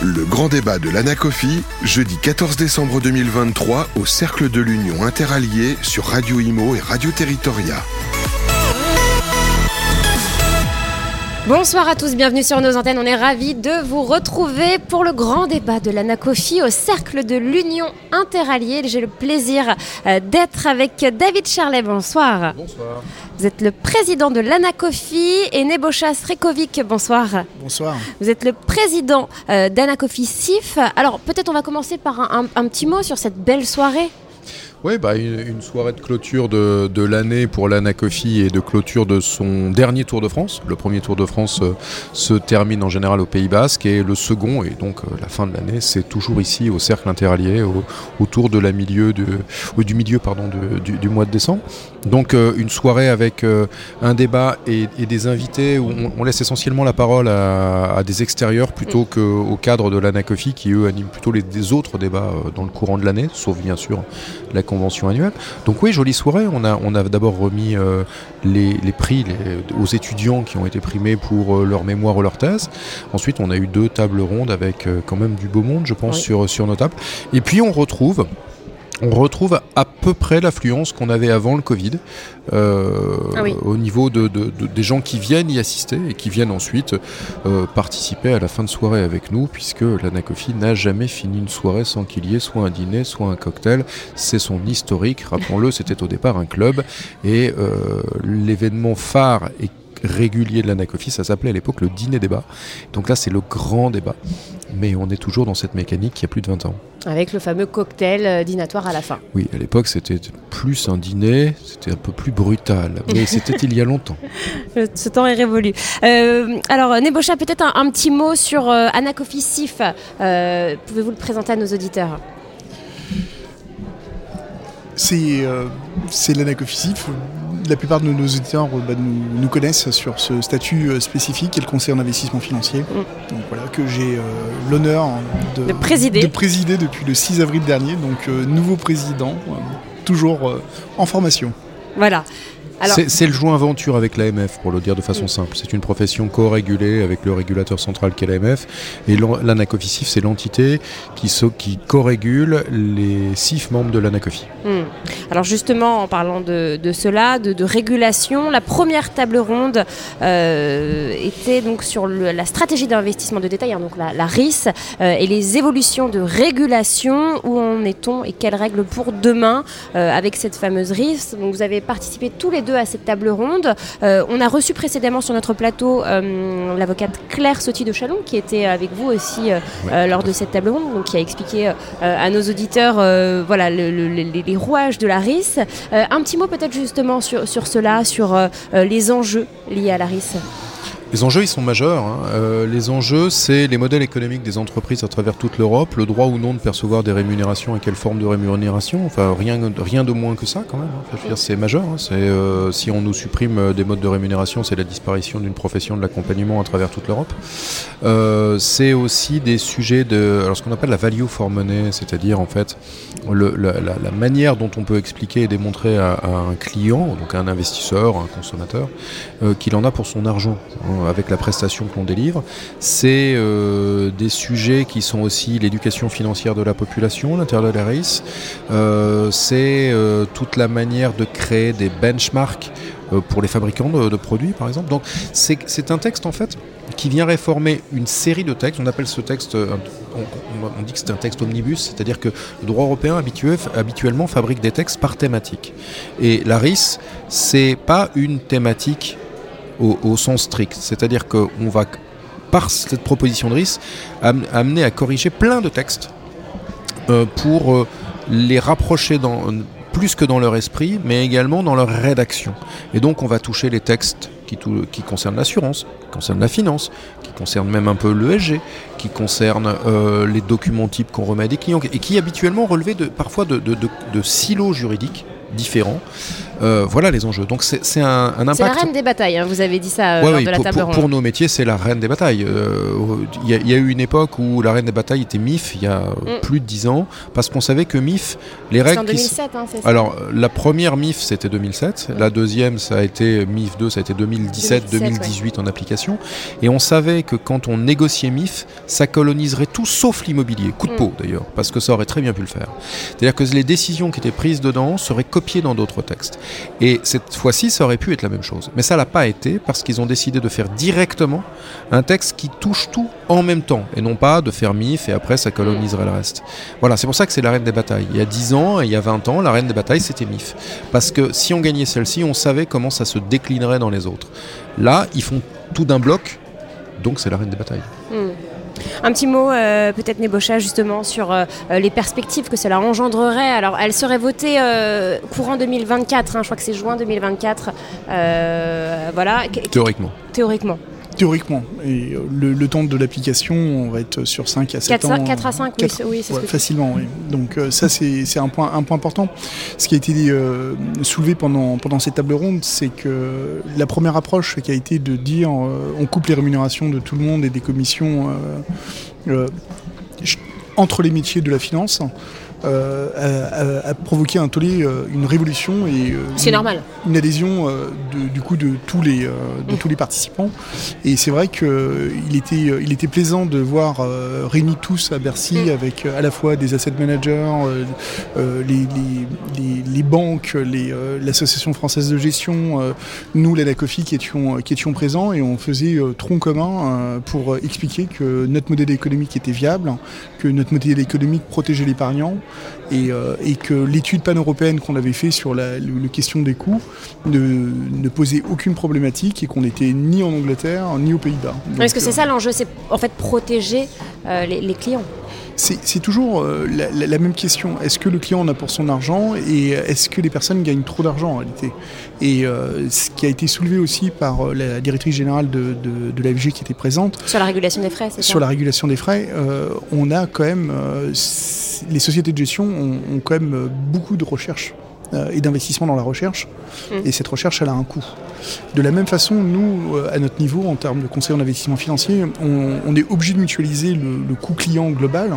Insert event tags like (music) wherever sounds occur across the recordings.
Le grand débat de l'Anacofi, jeudi 14 décembre 2023 au Cercle de l'Union Interallié sur Radio Imo et Radio Territoria. Bonsoir à tous, bienvenue sur nos antennes. On est ravis de vous retrouver pour le grand débat de l'Anacofi au cercle de l'Union interalliée. J'ai le plaisir euh, d'être avec David Charlet. Bonsoir. Bonsoir. Vous êtes le président de l'Anacofi et Nebocha Srekovic. Bonsoir. Bonsoir. Vous êtes le président euh, d'Anacofi SIF. Alors peut-être on va commencer par un, un- un petit mot sur cette belle soirée. Oui, bah, une, une soirée de clôture de, de l'année pour l'Anacofi et de clôture de son dernier Tour de France. Le premier Tour de France euh, se termine en général au Pays Basque et le second, et donc euh, la fin de l'année, c'est toujours ici au Cercle Interallié, au- autour de la milieu de, ou du milieu pardon, de- du, du mois de décembre. Donc euh, une soirée avec euh, un débat et, et des invités où on, on laisse essentiellement la parole à, à des extérieurs plutôt qu'au cadre de l'Anacofi qui eux animent plutôt les, des autres débats euh, dans le courant de l'année, sauf bien sûr la convention annuelle. Donc oui, jolie soirée. On a, on a d'abord remis euh, les, les prix les- aux étudiants qui ont été primés pour euh, leur mémoire ou leur thèse. Ensuite, on a eu deux tables rondes avec euh, quand même du beau monde, je pense, Oui. sur, sur nos tables. Et puis on retrouve... On retrouve à peu près l'affluence qu'on avait avant le Covid euh, Ah oui. au niveau de, de- de- des gens qui viennent y assister et qui viennent ensuite euh, participer à la fin de soirée avec nous, puisque l'Anacofi n'a jamais fini une soirée sans qu'il y ait soit un dîner, soit un cocktail. C'est son historique, rappelons-le, c'était au départ un club, et euh, l'événement phare et régulier de l'Anacofi, ça s'appelait à l'époque le dîner débat. Donc là, c'est le grand débat. Mais on est toujours dans cette mécanique qui a plus de 20 ans. Avec le fameux cocktail euh, dînatoire à la fin. Oui, à l'époque, c'était plus un dîner, c'était un peu plus brutal, mais (laughs) c'était il y a longtemps. Ce temps est révolu. Euh, alors, Nebocha, peut-être un, un petit mot sur euh, Anacofi SIF. Euh, Pouvez-vous le présenter à nos auditeurs? C'est euh, c'est l'anacofisif. La plupart de nos auditeurs euh, bah, nous, nous connaissent sur ce statut euh, spécifique qui est le conseiller en investissement financier. Donc voilà, que j'ai euh, l'honneur de, De présider. de présider depuis le 6 avril dernier. Donc nouveau président, toujours en formation. Voilà. C'est le joint aventure avec l'AMF, pour le dire de façon simple. C'est une profession co-régulée avec le régulateur central qu'est l'AMF. Et l'an- l'ANACOFI-CIF, c'est l'entité qui, so- qui co-régule les CIF membres de l'ANACOFI. Hmm. Alors justement, en parlant de, de cela, de, de régulation, la première table ronde euh, était donc sur le- la stratégie d'investissement de détail, hein, donc la, la RIS, euh, et les évolutions de régulation. Où en est-on et quelles règles pour demain euh, avec cette fameuse RIS? Donc vous avez participé tous les deux à cette table ronde. Euh, on a reçu précédemment sur notre plateau euh, l'avocate Claire Sauty de Chalon, qui était avec vous aussi euh, lors de cette table ronde, donc qui a expliqué à nos auditeurs voilà, le- le- les, les rouages de la RIS. Un petit mot peut-être justement sur, sur cela, sur les enjeux liés à la RIS. Les enjeux, ils sont majeurs. hein. Euh, les enjeux, c'est les modèles économiques des entreprises à travers toute l'Europe, le droit ou non de percevoir des rémunérations et quelle forme de rémunération. Enfin, rien, rien de moins que ça, quand même. hein. Je veux dire, c'est majeur. hein. C'est, euh, si on nous supprime euh, des modes de rémunération, c'est la disparition d'une profession de l'accompagnement à travers toute l'Europe. C'est aussi des sujets de alors, ce qu'on appelle la value for money, c'est-à-dire en fait la, manière dont on peut expliquer et démontrer à, à un client, donc à un investisseur, un consommateur, qu'il en a pour son argent avec la prestation que l'on délivre. C'est euh, des sujets qui sont aussi l'éducation financière de la population, l'intérieur de la RIS. Euh, c'est euh, toute la manière de créer des benchmarks euh, pour les fabricants de, produits, par exemple. Donc c'est un texte en fait qui vient réformer une série de textes. On appelle ce texte, on dit que c'est un texte omnibus, c'est-à-dire que le droit européen habitué- habituellement fabrique des textes par thématique. Et la RIS, c'est pas une thématique au, sens strict. C'est-à-dire qu'on va, par cette proposition de RIS, am- amener à corriger plein de textes euh, pour euh, les rapprocher plus que dans leur esprit, mais également dans leur rédaction. Et donc on va toucher les textes qui, concernent l'assurance, qui concernent la finance, qui concernent même un peu l'ESG, qui concernent euh, les documents types qu'on remet à des clients, et qui habituellement relevaient parfois de silos juridiques différents. voilà les enjeux. Donc c'est un, un, impact. C'est la reine des batailles, hein, vous avez dit ça lors de la pour, table ronde. Pour nos métiers, c'est la reine des batailles. Il y, y, a eu une époque où la reine des batailles était MIF, il y a mm. plus de 10 ans, parce qu'on savait que MIF, les règles. en 2007, hein, c'est ça Alors, la première MIF, c'était 2007. Mm. La deuxième, ça a été MIF 2, ça a été 2017, 2018 ouais. en application. Et on savait que quand on négociait MIF, ça coloniserait tout sauf l'immobilier. Coup de mm. peau, d'ailleurs, parce que ça aurait très bien pu le faire. C'est-à-dire que les décisions qui étaient prises dedans seraient copiées dans d'autres textes. Et cette fois-ci, ça aurait pu être la même chose. Mais ça l'a pas été parce qu'ils ont décidé de faire directement un texte qui touche tout en même temps et non pas de faire MIF et après ça coloniserait le reste. Voilà, c'est pour ça que c'est la reine des batailles. Il y a 10 ans et il y a 20 ans, la reine des batailles c'était MIF. Parce que si on gagnait celle-ci, on savait comment ça se déclinerait dans les autres. Là, ils font tout d'un bloc, donc c'est la reine des batailles. Hmm. Un petit mot, euh, peut-être Nebocha, justement, sur euh, les perspectives que cela engendrerait. Alors, elle serait votée euh, courant 2024, hein, je crois que c'est juin 2024. voilà. Théoriquement. Théoriquement. Théoriquement. Et le, le temps de l'application, on va être sur 5 à 7 4, ans. 4 à 5, 4, oui, c'est ouais, ce que Facilement, oui. Donc euh, ça, c'est un point, un point important. Ce qui a été euh, soulevé pendant, pendant cette table ronde, c'est que la première approche qui a été de dire euh, on coupe les rémunérations de tout le monde et des commissions entre les métiers de la finance. Euh, a, provoqué un tollé, euh, une révolution et euh, c'est normal. Une adhésion de, du coup de tous les de mmh. tous les participants. Et c'est vrai que il était il était plaisant de voir réunis tous à Bercy mmh. avec à la fois des asset managers, les, les, les, les, banques, l'association française de gestion, nous la NACOFI qui étions qui étions présents et on faisait tronc commun pour expliquer que notre modèle économique était viable, que notre modèle économique protégeait l'épargnant et, euh, et, que l'étude pan-européenne qu'on avait fait sur la, le, le, question des coûts ne, ne, posait aucune problématique et qu'on n'était ni en Angleterre ni aux Pays-Bas. Est-ce que c'est ça l'enjeu, c'est en fait protéger euh, les, les clients c'est toujours euh, la, la, la, même question. Est-ce que le client en a pour son argent et est-ce que les personnes gagnent trop d'argent en réalité? Et euh, ce qui a été soulevé aussi par euh, la directrice générale de, de, de l'AFG qui était présente. Sur la régulation des frais, c'est ça? Sur la régulation des frais, euh, on a quand même. les sociétés de gestion ont, ont quand même beaucoup de recherches et d'investissement dans la recherche. Mmh. Et cette recherche, elle a un coût. De la même façon, nous, à notre niveau, en termes de conseil en investissement financier, on, on est obligé de mutualiser le, le, coût client global.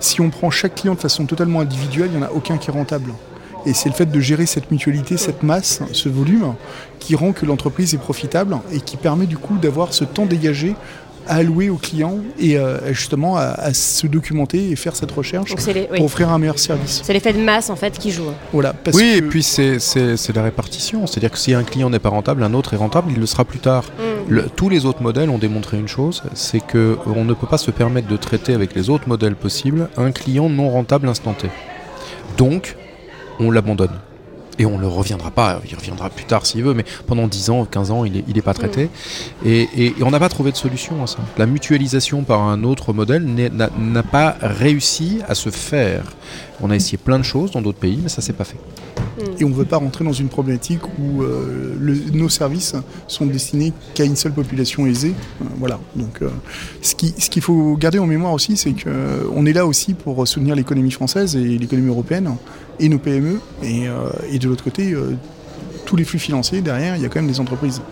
Si on prend chaque client de façon totalement individuelle, il n'y en a aucun qui est rentable. Et c'est le fait de gérer cette mutualité, cette masse, ce volume, qui rend que l'entreprise est profitable et qui permet du coup d'avoir ce temps dégagé allouer aux clients et euh, justement à, à, se documenter et faire cette recherche les, oui. pour offrir un meilleur service. C'est l'effet de masse en fait qui joue. Voilà. Parce oui, que... et puis c'est la répartition. C'est-à-dire que si un client n'est pas rentable, un autre est rentable, il le sera plus tard. Mm. Le, tous les autres modèles ont démontré une chose, c'est qu'on ne peut pas se permettre de traiter avec les autres modèles possibles un client non rentable instanté. Donc, on l'abandonne et on ne le reviendra pas, il reviendra plus tard s'il veut, mais pendant 10 ans, 15 ans, il n'est il est pas traité. Mmh. Et, et, et, on n'a pas trouvé de solution à ça. La mutualisation par un autre modèle n'a pas réussi à se faire. On a essayé plein de choses dans d'autres pays, mais ça s'est pas fait. Et on ne veut pas rentrer dans une problématique où euh, nos services sont destinés qu'à une seule population aisée. Euh, voilà. Donc, euh, ce qu'il ce faut garder en mémoire aussi, c'est qu'on est là aussi pour soutenir l'économie française et l'économie européenne et nos PME. Et, et de l'autre côté, tous les flux financiers, derrière, il y a quand même des entreprises.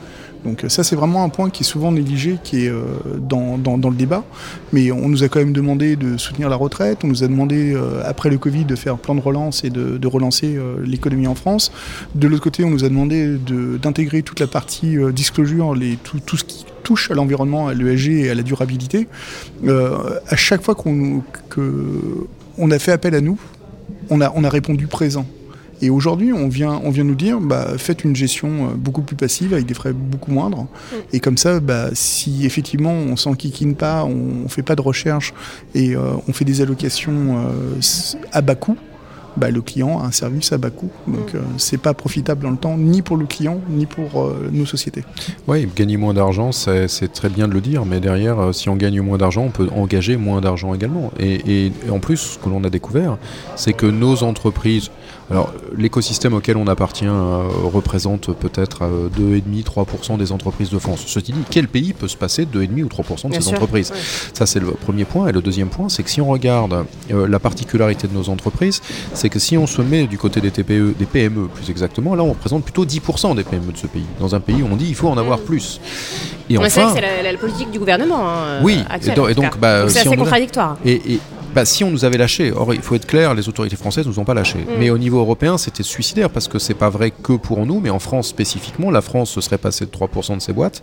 Donc ça c'est vraiment un point qui est souvent négligé, qui est euh, dans, le débat. Mais on nous a quand même demandé de soutenir la retraite, on nous a demandé euh, après le Covid de faire plan de relance et de, relancer euh, l'économie en France. De l'autre côté on nous a demandé d'intégrer toute la partie euh, disclosure, tout, ce qui touche à l'environnement, à l'ESG et à la durabilité. Euh, à chaque fois qu'on on a fait appel à nous, on a répondu présent. Et aujourd'hui, on vient, on vient nous dire, bah, faites une gestion beaucoup plus passive avec des frais beaucoup moindres. Mm. Et comme ça, bah, si effectivement on s'enquiquine pas, on, on fait pas de recherche et euh, on fait des allocations euh, à bas coût, bah, le client a un service à bas coût. Donc, mmh. euh, c'est pas profitable dans le temps, ni pour le client, ni pour euh, nos sociétés. Oui, gagner moins d'argent, c'est très bien de le dire, mais derrière, euh, si on gagne moins d'argent, on peut engager moins d'argent également. Et, et, et, en plus, ce que l'on a découvert, c'est que nos entreprises, alors l'écosystème auquel on appartient euh, représente peut-être 2,5-3% des entreprises de France. Ceci dit, quel pays peut se passer de 2,5 ou 3% de bien ces sûr, entreprises oui. Ça, c'est le premier point. Et le deuxième point, c'est que si on regarde la particularité de nos entreprises, c'est que si on se met du côté des TPE, des PME plus exactement, là on représente plutôt 10% des PME de ce pays. Dans un pays où on dit il faut en avoir Mm. plus. Et enfin, c'est la, la politique du gouvernement. hein, Oui, et et donc, bah, c'est si assez a- contradictoire. Et, et, bah, si on nous avait lâché, or il faut être clair, les autorités françaises nous ont pas lâchés. Mm. Mais au niveau européen, c'était suicidaire parce que c'est pas vrai que pour nous, mais en France spécifiquement, la France se serait passée de 3% de ses boîtes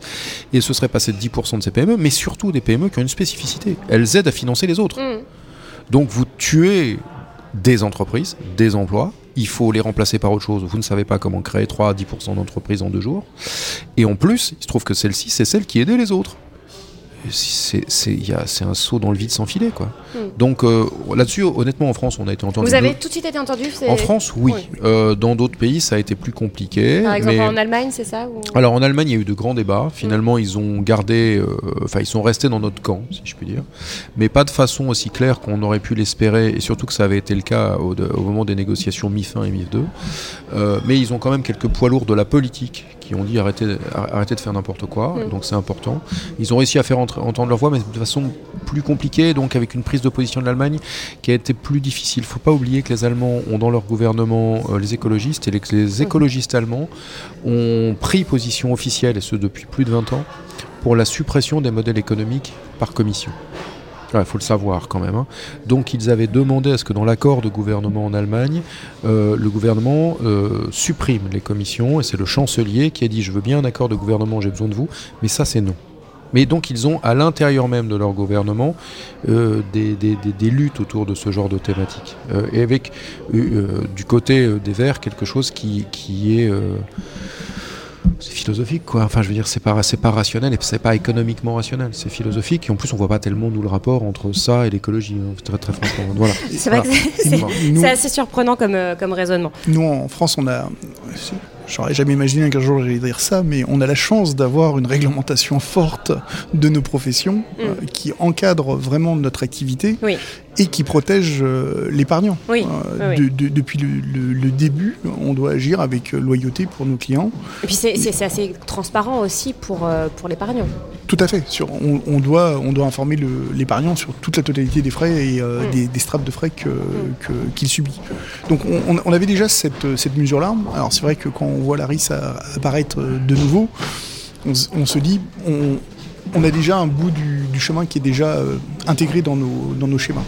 et se serait passée de 10% de ses PME, mais surtout des PME qui ont une spécificité. Elles aident à financer les autres. Mm. Donc vous tuez des entreprises, des emplois. Il faut les remplacer par autre chose. Vous ne savez pas comment créer 3 à 10% d'entreprises en deux jours. Et en plus, il se trouve que celle-ci, c'est celle qui aidait les autres. C'est un saut dans le vide sans filet. Quoi. Mm. Donc euh, là-dessus, honnêtement, en France, on a été entendu. Vous avez tout de suite été entendu En France, oui. Oui. Euh, dans d'autres pays, ça a été plus compliqué. Par exemple, mais- en Allemagne, c'est ça ou- alors en Allemagne, il y a eu de grands débats. Finalement, ils ont gardé, euh, enfin, ils sont restés dans notre camp, si je puis dire, mais pas de façon aussi claire qu'on aurait pu l'espérer, et surtout que ça avait été le cas au, de- au moment des négociations MIF 1 et MIF 2. Euh, mais ils ont quand même quelques poids lourds de la politique qui ont dit arrêtez, arrêtez de faire n'importe quoi, Mm. donc c'est important. Ils ont réussi à faire entendre leur voix, mais de façon plus compliquée, donc avec une prise de position de l'Allemagne qui a été plus difficile. faut pas oublier que les Allemands ont dans leur gouvernement euh, les écologistes, et les, les écologistes allemands ont pris position officielle, et ce depuis plus de 20 ans, pour la suppression des modèles économiques par commission. Il faut le savoir quand même. hein. Donc ils avaient demandé à ce que dans l'accord de gouvernement en Allemagne, euh, le gouvernement euh, supprime les commissions, et c'est le chancelier qui a dit je veux bien un accord de gouvernement, j'ai besoin de vous, mais ça c'est non. Mais donc ils ont à l'intérieur même de leur gouvernement euh, des, des- des- des luttes autour de ce genre de thématique. Euh, et avec euh, du côté des Verts quelque chose qui, qui est... euh, c'est philosophique quoi. Enfin je veux dire c'est pas rationnel et c'est pas économiquement rationnel. C'est philosophique et en plus on voit pas tellement nous le rapport entre ça et l'écologie. hein, très très franchement. Voilà. C'est Voilà. assez surprenant comme, comme raisonnement. nous, en France, on a. J'aurais jamais imaginé qu'un jour j'allais dire ça, mais on a la chance d'avoir une réglementation forte de nos professions Mm. euh, qui encadre vraiment notre activité Oui. Et qui protège euh, l'épargnant. Oui, Euh, oui, de- de- depuis le, le- le début, on doit agir avec euh, loyauté pour nos clients. Et puis c'est assez transparent aussi pour, euh, pour l'épargnant. Tout à fait. Sur, on, on doit, on doit informer l'épargnant sur toute la totalité des frais et Mm. des, des strates de frais que- que- qu'il subit. Donc on, avait déjà cette, cette mesure-là. Alors c'est vrai que quand on voit la RIS apparaître de nouveau, on, se dit, on, on a déjà un bout du, chemin qui est déjà euh, intégré dans nos, schémas.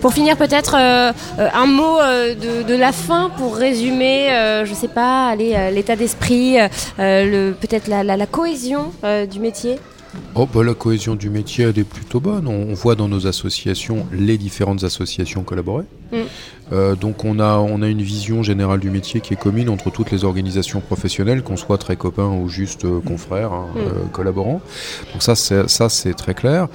Pour finir, peut-être euh, euh, un mot de, la fin pour résumer, je sais pas, l'état d'esprit, peut-être la, cohésion du métier. Oh, bah, la cohésion du métier, elle est plutôt bonne. On, on voit dans nos associations les différentes associations collaborer. Mm. Euh, donc on a, on a une vision générale du métier qui est commune entre toutes les organisations professionnelles, qu'on soit très copains ou juste euh, confrères, hein, Mm. euh, collaborants. Donc ça, c'est, ça, c'est très clair.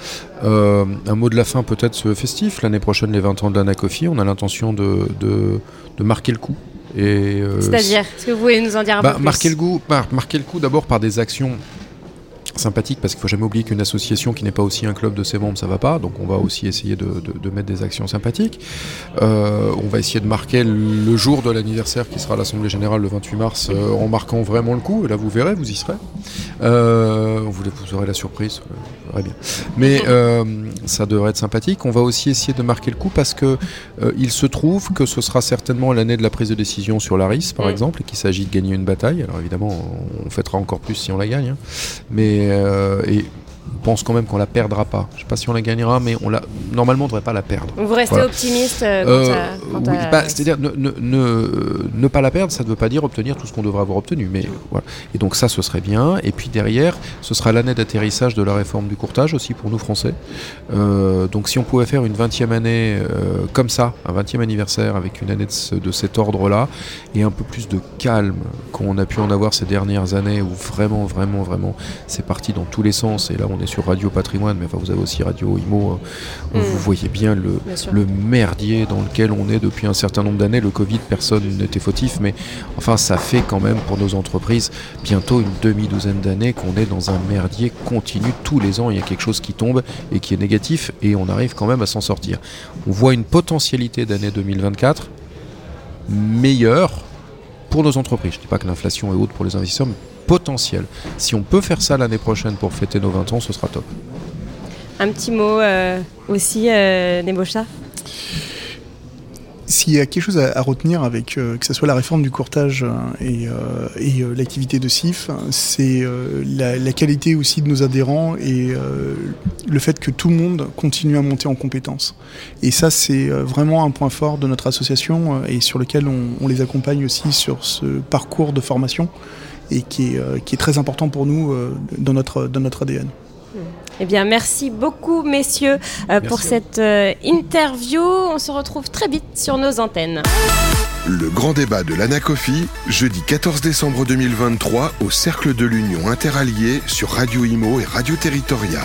Un mot de la fin peut-être ce festif. L'année prochaine, les 20 ans de l'Anacofi, on a l'intention de, de, de marquer le coup. Et, euh, C'est-à-dire, est-ce que vous pouvez nous en dire un bah, peu plus? marquer le goût, marquer le coup d'abord par des actions sympathiques parce qu'il faut jamais oublier qu'une association qui n'est pas aussi un club de ses membres ça va pas donc on va aussi essayer de, de- de mettre des actions sympathiques Euh, on va essayer de marquer le jour de l'anniversaire qui sera à l'assemblée générale le 28 mars euh, en marquant vraiment le coup et là vous verrez vous y serez Euh, vous, vous aurez la surprise vous verrez bien mais ça devrait être sympathique on va aussi essayer de marquer le coup parce que il se trouve que ce sera certainement l'année de la prise de décision sur la RIS, par Mm. exemple, et qu'il s'agit de gagner une bataille. Alors évidemment, on fêtera encore plus si on la gagne. hein. Mais euh, et on pense quand même qu'on la perdra pas. Je sais pas si on la gagnera, mais on la normalement on devrait pas la perdre. Vous restez Voilà. optimiste euh, quant Euh, oui, bah, c'est-à-dire ne, ne, ne, ne pas la perdre, ça ne veut pas dire obtenir tout ce qu'on devrait avoir obtenu, mais voilà. Et donc ça, ce serait bien. Et puis derrière, ce sera l'année d'atterrissage de la réforme du courtage aussi pour nous Français. Euh, donc si on pouvait faire une 20e année euh, comme ça, un 20e anniversaire avec une année de, ce- de cet ordre-là, et un peu plus de calme qu'on a pu en avoir ces dernières années où vraiment, vraiment, vraiment, c'est parti dans tous les sens. Et là, on est sur Radio Patrimoine, mais enfin, vous avez aussi Radio Imo, hein, où Mm. vous voyez bien le, Bien le merdier dans lequel on est depuis un certain nombre d'années. Le Covid, personne n'était fautif, mais enfin, ça fait quand même pour nos entreprises bientôt une demi-douzaine d'années qu'on est dans un merdier continu. Tous les ans, il y a quelque chose qui tombe et qui est négatif, et on arrive quand même à s'en sortir. On voit une potentialité d'année 2024 meilleure pour nos entreprises. Je ne dis pas que l'inflation est haute pour les investisseurs, mais potentielle. Si on peut faire ça l'année prochaine pour fêter nos 20 ans, ce sera top. Un petit mot euh, aussi, euh, S'il y a quelque chose à, retenir avec que ce soit la réforme du courtage et, et l'activité de CIF, c'est la, qualité aussi de nos adhérents et le fait que tout le monde continue à monter en compétences. Et ça, c'est vraiment un point fort de notre association et sur lequel on, les accompagne aussi sur ce parcours de formation et qui est, euh, très important pour nous euh, dans notre ADN. Eh bien, merci beaucoup, messieurs, euh, pour cette interview. On se retrouve très vite sur nos antennes. Le grand débat de l'Anacofi, jeudi 14 décembre 2023, au Cercle de l'Union Interalliée sur Radio Imo et Radio Territoria.